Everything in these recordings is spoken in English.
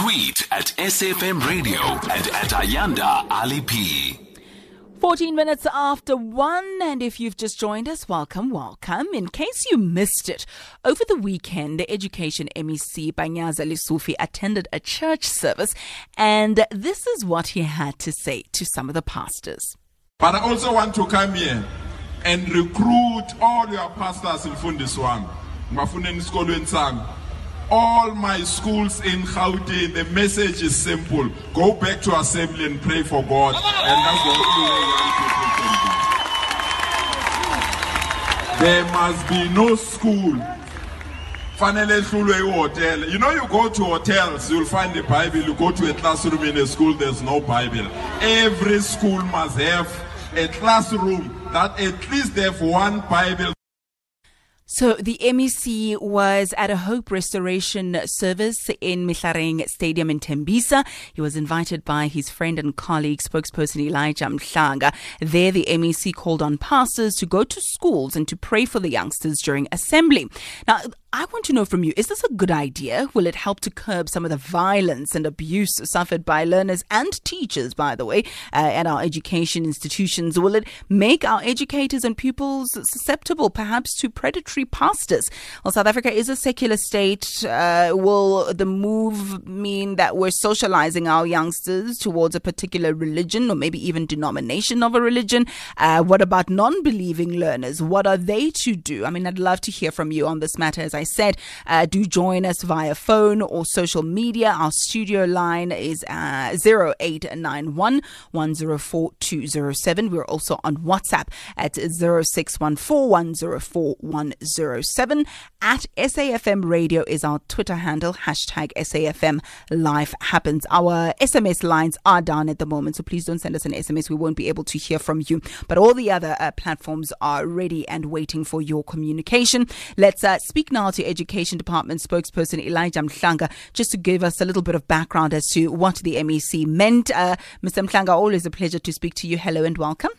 Tweet at SAFM Radio and at Ayanda Ali P. 14 minutes after one, and if you've just joined us, welcome, welcome. In case you missed it, over the weekend, the Education MEC Panyaza Lesufi attended a church service, and this is what he had to say to some of the pastors. But I also want to come here and recruit all your pastors in Fundiswam. Ngibafuna esikolweni sami. All my schools in Gauteng, the message is simple. Go back to assembly and pray for God. And that's the only way can. There must be no school. Fanele hlulwe ihotel. You know you go to hotels, you'll find the Bible. You go to a classroom in a school, there's no Bible. Every school must have a classroom that at least they have one Bible. So the MEC was at a Hope Restoration service in Mehlareng Stadium in Tembisa. He was invited by his friend and colleague, spokesperson Elijah Mhlanga. There, the MEC called on pastors to go to schools and to pray for the youngsters during assembly. Now, I want to know from you, is this a good idea? Will it help to curb some of the violence and abuse suffered by learners and teachers, by the way, uh, at our education institutions? Will it make our educators and pupils susceptible perhaps to predatory pastors? Well, South Africa is a secular state. Uh, will the move mean that we're socializing our youngsters towards a particular religion or maybe even denomination of a religion? Uh, what about non believing learners? What are they to do? I mean, I'd love to hear from you on this matter as I said, uh, do join us via phone or social media. Our studio line is uh, 0891 104 207. We're also on WhatsApp at 0614 At SAFM Radio is our Twitter handle, hashtag SAFM Life Happens. Our SMS lines are down at the moment, so please don't send us an SMS. We won't be able to hear from you. But all the other uh, platforms are ready and waiting for your communication. Let's uh, speak now to Education Department spokesperson Elijah Mhlanga just to give us a little bit of background as to what the MEC meant. Uh, Mr. Always a pleasure to speak to you. Hello and welcome.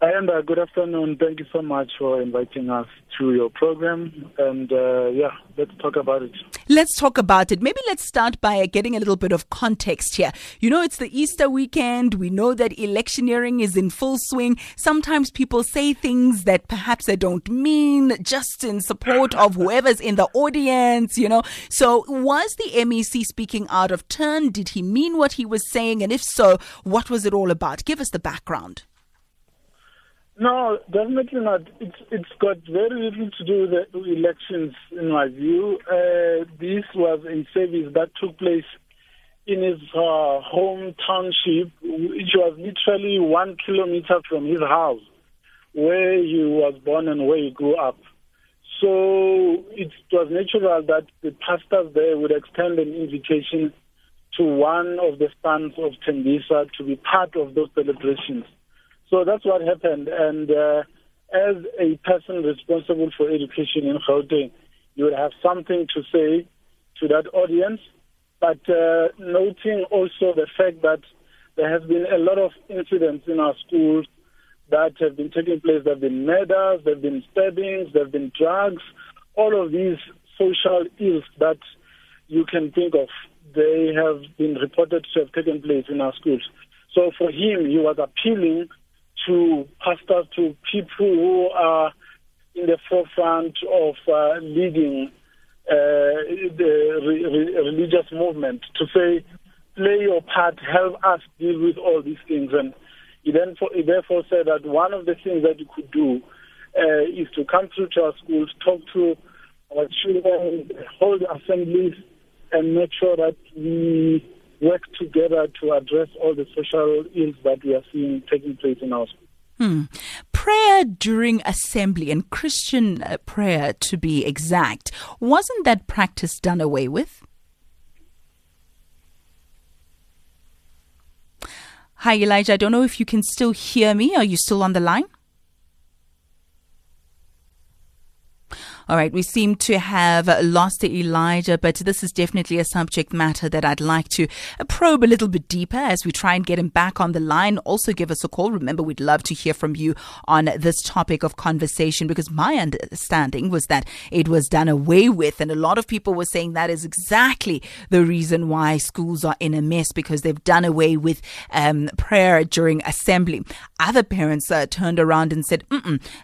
And good afternoon. Thank you so much for inviting us to your program. And uh, yeah, let's talk about it. Let's talk about it. Maybe let's start by getting a little bit of context here. You know, it's the Easter weekend. We know that electioneering is in full swing. Sometimes people say things that perhaps they don't mean just in support of whoever's in the audience, you know. So, was the MEC speaking out of turn? Did he mean what he was saying? And if so, what was it all about? Give us the background. No, definitely not. It's it's got very little to do with the elections, in my view. Uh, this was a service that took place in his uh, home township, which was literally one kilometer from his house, where he was born and where he grew up. So it was natural that the pastors there would extend an invitation to one of the sons of Tembisa to be part of those celebrations. So that's what happened. And uh, as a person responsible for education in Gauteng, you would have something to say to that audience. But uh, noting also the fact that there has been a lot of incidents in our schools that have been taking place. There have been murders, there have been stabbings, there have been drugs, all of these social ills that you can think of. They have been reported to have taken place in our schools. So for him, he was appealing to pastors, to people who are in the forefront of uh, leading uh, the re- re- religious movement to say, play your part, help us deal with all these things. And he, then for, he therefore said that one of the things that you could do uh, is to come through to our schools, talk to our children, hold assemblies, and make sure that we work together to address all the social ills that we are seeing taking place in our. Hmm. Prayer during assembly and Christian uh, prayer, to be exact, wasn't that practice done away with? Hi, Elijah. I don't know if you can still hear me. Are you still on the line? All right, we seem to have lost Elijah, but this is definitely a subject matter that I'd like to probe a little bit deeper as we try and get him back on the line. Also, give us a call. Remember, we'd love to hear from you on this topic of conversation because my understanding was that it was done away with, and a lot of people were saying that is exactly the reason why schools are in a mess because they've done away with um, prayer during assembly. Other parents uh, turned around and said,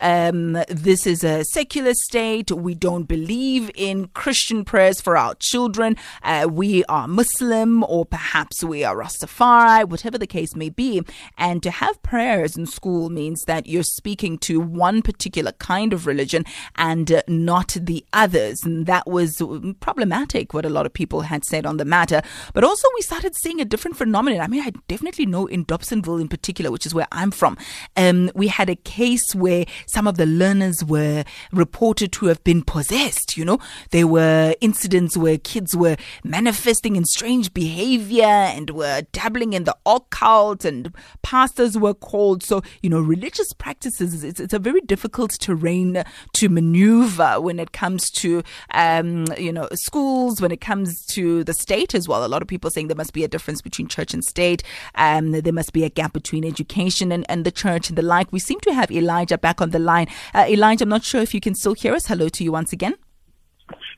um, This is a secular state. We don't believe in Christian prayers for our children. Uh, we are Muslim, or perhaps we are Rastafari, whatever the case may be. And to have prayers in school means that you're speaking to one particular kind of religion and uh, not the others. And that was problematic, what a lot of people had said on the matter. But also, we started seeing a different phenomenon. I mean, I definitely know in Dobsonville in particular, which is where I'm from, um, we had a case where some of the learners were reported to have been possessed. You know, there were incidents where kids were manifesting in strange behavior and were dabbling in the occult, and pastors were called. So, you know, religious practices, it's, it's a very difficult terrain to maneuver when it comes to, um, you know, schools, when it comes to the state as well. A lot of people saying there must be a difference between church and state. Um, there must be a gap between education and, and the church and the like. We seem to have Elijah back on the line. Uh, Elijah, I'm not sure if you can still hear us. Hello to you once again.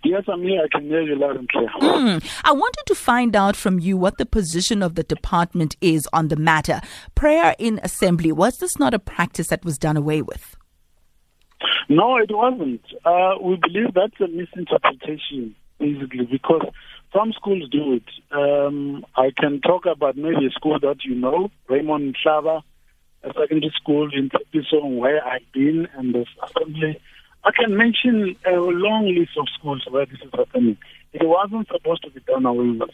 Yes, I'm here. I can hear you loud and clear. Mm. I wanted to find out from you what the position of the department is on the matter. Prayer in assembly, was this not a practice that was done away with? No, it wasn't. Uh, we believe that's a misinterpretation, basically, because some schools do it. Um, I can talk about maybe a school that you know, Raymond Mhlaba, a secondary school in Tepisong, where I've been, and the assembly. I can mention a long list of schools where this is happening. It wasn't supposed to be done away with.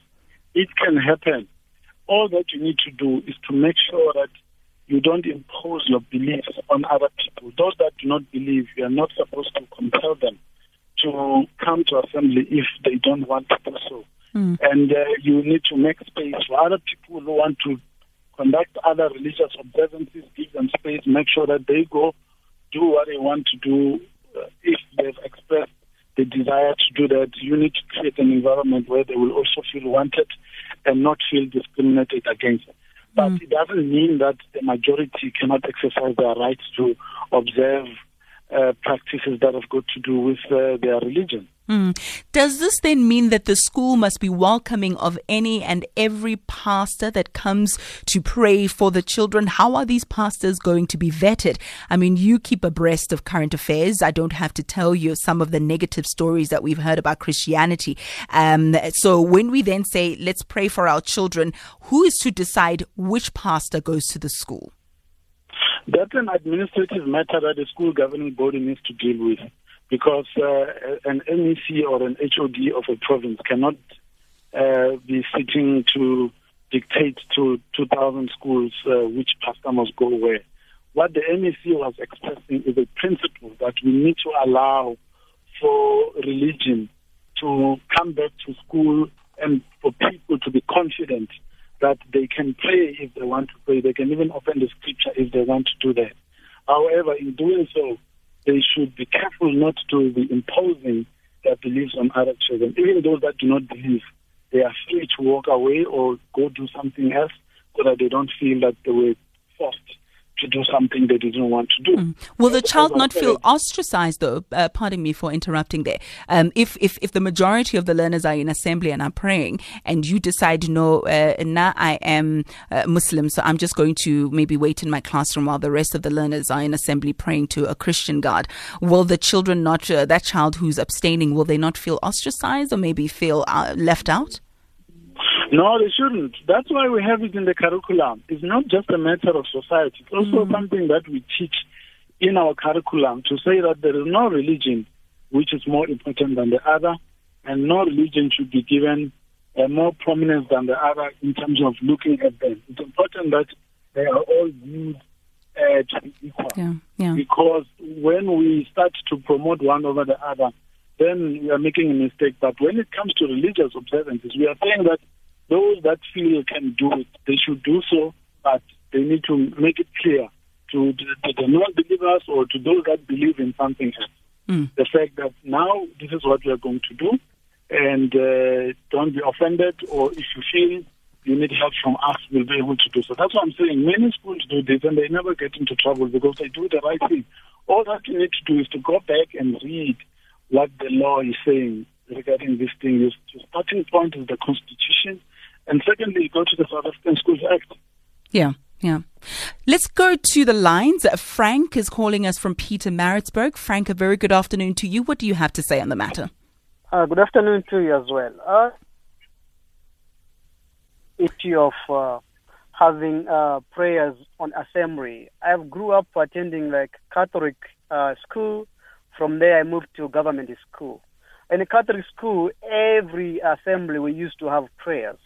It can happen. All that you need to do is to make sure that you don't impose your beliefs on other people. Those that do not believe, you are not supposed to compel them to come to assembly if they don't want to do so. Mm. And uh, you need to make space for other people who want to conduct other religious observances, give them space, make sure that they go do what they want to do. Uh, if they've expressed the desire to do that, you need to create an environment where they will also feel wanted and not feel discriminated against. But mm. it doesn't mean that the majority cannot exercise their rights to observe uh, practices that have got to do with uh, their religion. Mm. Does this then mean that the school must be welcoming of any and every pastor that comes to pray for the children? How are these pastors going to be vetted? I mean, you keep abreast of current affairs. I don't have to tell you some of the negative stories that we've heard about Christianity. Um, so when we then say, let's pray for our children, who is to decide which pastor goes to the school? That's an administrative matter that the school governing body needs to deal with because uh, an MEC or an HOD of a province cannot uh, be sitting to dictate to 2,000 schools uh, which pastor must go where. What the MEC was expressing is a principle that we need to allow for religion to come back to school and for people to be confident that they can pray if they want to pray. They can even open the scripture if they want to do that. However, in doing so, they should be careful not to be imposing their beliefs on other children. Even those that do not believe, they are free to walk away or go do something else so that they don't feel that they were forced to do something they didn't want to do. Mm. Will the child not feel ostracized, though? Uh, pardon me for interrupting there. Um, if, if if the majority of the learners are in assembly and are praying, and you decide, no, uh, now I am uh, Muslim, so I'm just going to maybe wait in my classroom while the rest of the learners are in assembly praying to a Christian God. Will the children not, uh, that child who's abstaining, will they not feel ostracized or maybe feel uh, left out? No, they shouldn't. That's why we have it in the curriculum. It's not just a matter of society. It's also mm. something that we teach in our curriculum to say that there is no religion which is more important than the other, and no religion should be given uh, more prominence than the other in terms of looking at them. It's important that they are all viewed uh, to be equal. Yeah, yeah. Because when we start to promote one over the other, then we are making a mistake. But when it comes to religious observances, we are saying that those that feel can do it, they should do so, but they need to make it clear to, to the non-believers or to those that believe in something else. mm. the fact that now this is what we are going to do, and uh, don't be offended, or if you feel you need help from us, we'll be able to do so. That's what I'm saying. Many schools do this, and they never get into trouble because they do the right thing. All that you need to do is to go back and read what the law is saying regarding this thing. Your starting point is the Constitution, and secondly, go to the South African Schools Act. Yeah. Yeah. Let's go to the lines. Frank is calling us from Pietermaritzburg. Frank, a very good afternoon to you. What do you have to say on the matter? Uh, good afternoon to you as well. Uh, issue of uh, having uh, prayers on assembly. I grew up attending like Catholic uh, school. From there, I moved to government school. In a Catholic school, every assembly we used to have prayers.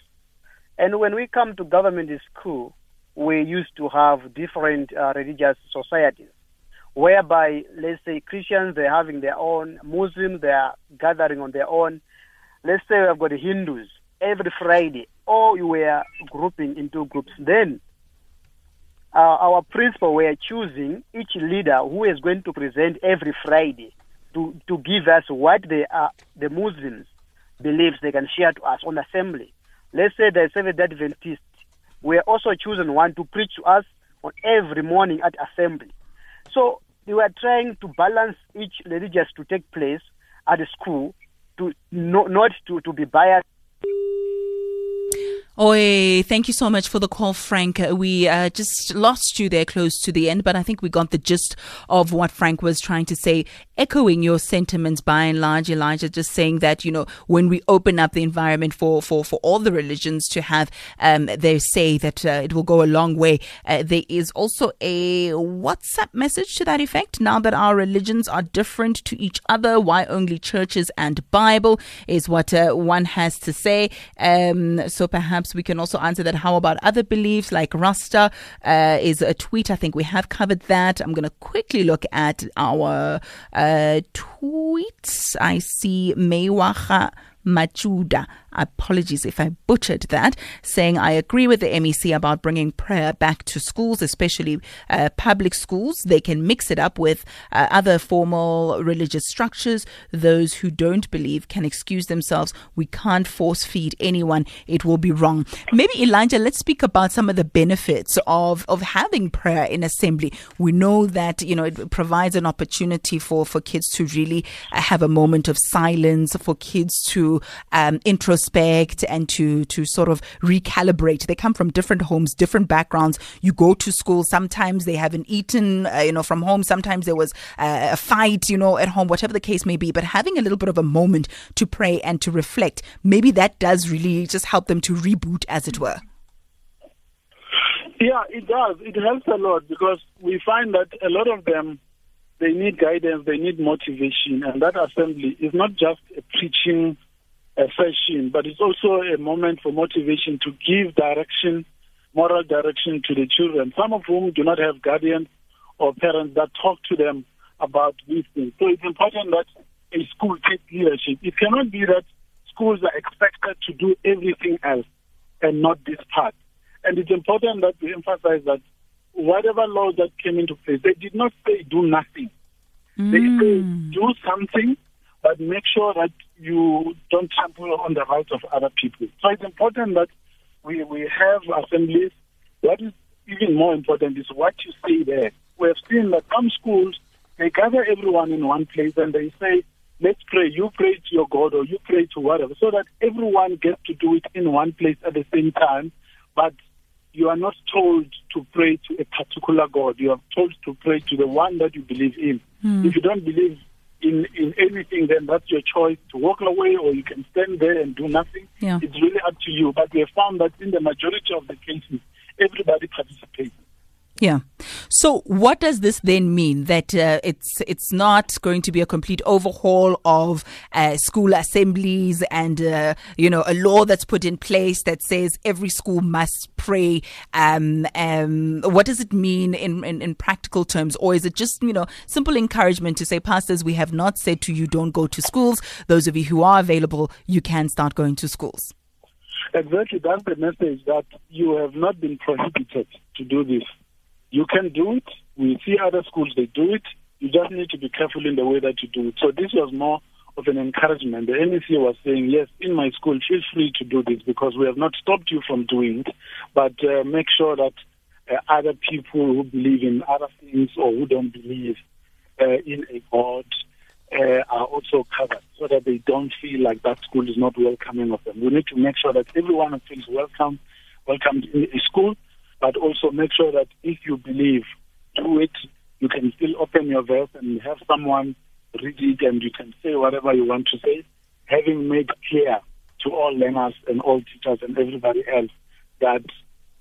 And when we come to government school, we used to have different uh, religious societies, whereby, let's say, Christians, they're having their own, Muslims, they are gathering on their own. Let's say we've got Hindus. Every Friday, all you were grouping into groups. Then uh, our principal were choosing each leader who is going to present every Friday to, to give us what they are, the Muslims believes they can share to us on assembly. Let's say the Seventh Adventists were also chosen one to preach to us on every morning at assembly. So they were trying to balance each religious to take place at the school to not to, to be biased Oi, thank you so much for the call, Frank. Uh, we uh, just lost you there close to the end, but I think we got the gist of what Frank was trying to say, echoing your sentiments by and large, Elijah, just saying that, you know, when we open up the environment for, for, for all the religions to have um, their say that uh, it will go a long way. Uh, there is also a WhatsApp message to that effect. Now that our religions are different to each other, why only churches and Bible is what uh, one has to say. Um, so perhaps we can also answer that. How about other beliefs like Rasta uh, is a tweet? I think we have covered that. I'm going to quickly look at our uh, Uh, tweets. I see Maywaha Machuda apologies if I butchered that, saying I agree with the MEC about bringing prayer back to schools, especially uh, public schools. They can mix it up with uh, other formal religious structures. Those who don't believe can excuse themselves. We can't force feed anyone. It will be wrong. Maybe Elijah, let's speak about some of the benefits of of having prayer in assembly. We know that you know it provides an opportunity for for kids to really uh, have a moment of silence, for kids to um, introspect introspect and to to sort of recalibrate. They come from different homes, different backgrounds. You go to school. Sometimes they haven't eaten, uh, you know, from home. Sometimes there was uh, a fight, you know, at home. Whatever the case may be. But having a little bit of a moment to pray and to reflect, maybe that does really just help them to reboot, as it were. Yeah, it does. It helps a lot because we find that a lot of them they need guidance, they need motivation, and that assembly is not just a preaching a session, but it's also a moment for motivation to give direction, moral direction to the children, some of whom do not have guardians or parents that talk to them about these things. So it's important that a school takes leadership. It cannot be that schools are expected to do everything else and not this part. And it's important that we emphasize that whatever laws that came into place, they did not say do nothing. Mm. They say do something but make sure that you don't trample on the rights of other people. So it's important that we, we have assemblies. What is even more important is what you say there. We have seen that some schools, they gather everyone in one place and they say, let's pray. You pray to your God or you pray to whatever, so that everyone gets to do it in one place at the same time. But you are not told to pray to a particular God. You are told to pray to the one that you believe in. Mm. If you don't believe in, in anything, then that's your choice to walk away or you can stand there and do nothing. Yeah. It's really up to you. But we have found that in the majority of the cases, everybody participates. Yeah. So, what does this then mean? That uh, it's it's not going to be a complete overhaul of uh, school assemblies and uh, you know a law that's put in place that says every school must pray. Um, um, what does it mean in, in, in practical terms, or is it just you know simple encouragement to say, pastors, we have not said to you don't go to schools. Those of you who are available, you can start going to schools. Exactly, that's the message that you have not been prohibited to do this. You can do it. We see other schools, they do it. You just need to be careful in the way that you do it. So this was more of an encouragement. The MEC was saying, yes, in my school, feel free to do this because we have not stopped you from doing it, but uh, make sure that uh, other people who believe in other things or who don't believe uh, in a God uh, are also covered so that they don't feel like that school is not welcoming of them. We need to make sure that everyone feels welcome, welcomed in a school, but also make sure that if you believe, do it. You can still open your verse and have someone read it and you can say whatever you want to say, having made clear to all learners and all teachers and everybody else that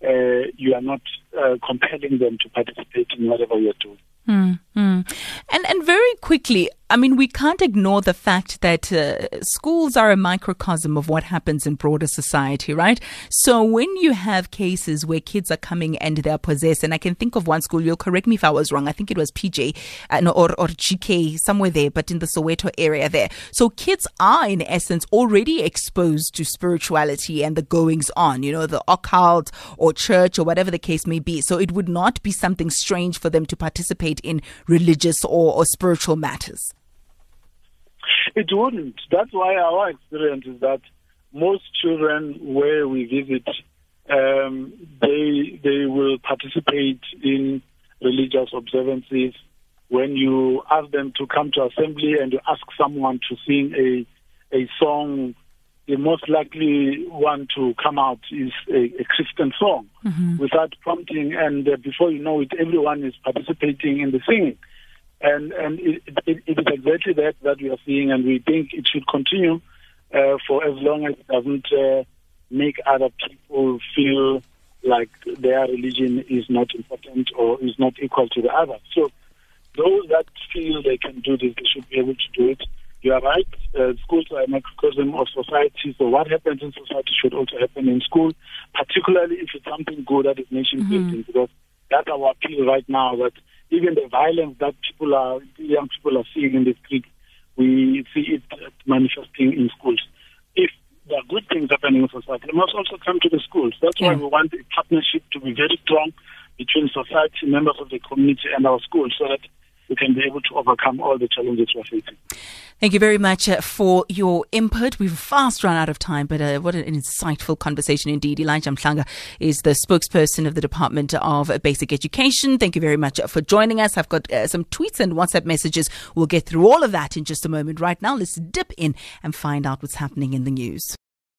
uh, you are not uh, compelling them to participate in whatever you're doing. Mm, mm. And and very quickly, I mean, we can't ignore the fact that uh, schools are a microcosm of what happens in broader society, right? So when you have cases where kids are coming and they're possessed, and I can think of one school, you'll correct me if I was wrong, I think it was PJ uh, no, or, or GK, somewhere there, but in the Soweto area there. So kids are, in essence, already exposed to spirituality and the goings on, you know, the occult or church or whatever the case may be. So it would not be something strange for them to participate in religious or, or spiritual matters. It wouldn't. That's why our experience is that most children where we visit, um, they they will participate in religious observances. When you ask them to come to assembly and you ask someone to sing a a song, the most likely one to come out is a, a Christian song mm-hmm. without prompting, and uh, before you know it, everyone is participating in the singing and and it, it, it is exactly that that we are seeing, and we think it should continue uh, for as long as it doesn't uh, make other people feel like their religion is not important or is not equal to the other. So those that feel they can do this, they should be able to do it. You are right. Uh, schools are a microcosm of society, so what happens in society should also happen in school, particularly if it's something good that is nation building, mm-hmm. because that's our appeal right now. That even the violence that people are, young people are seeing in the street, we see it manifesting in schools. If there are good things happening in society, they must also come to the schools. That's yeah. why we want the partnership to be very strong between society, members of the community, and our schools, so that we can be able to overcome all the challenges we're facing. Thank you very much uh, for your input. We've fast run out of time, but uh, what an insightful conversation indeed. Elijah Mhlanga is the spokesperson of the Department of Basic Education. Thank you very much for joining us. I've got uh, some tweets and WhatsApp messages. We'll get through all of that in just a moment. Right now, let's dip in and find out what's happening in the news.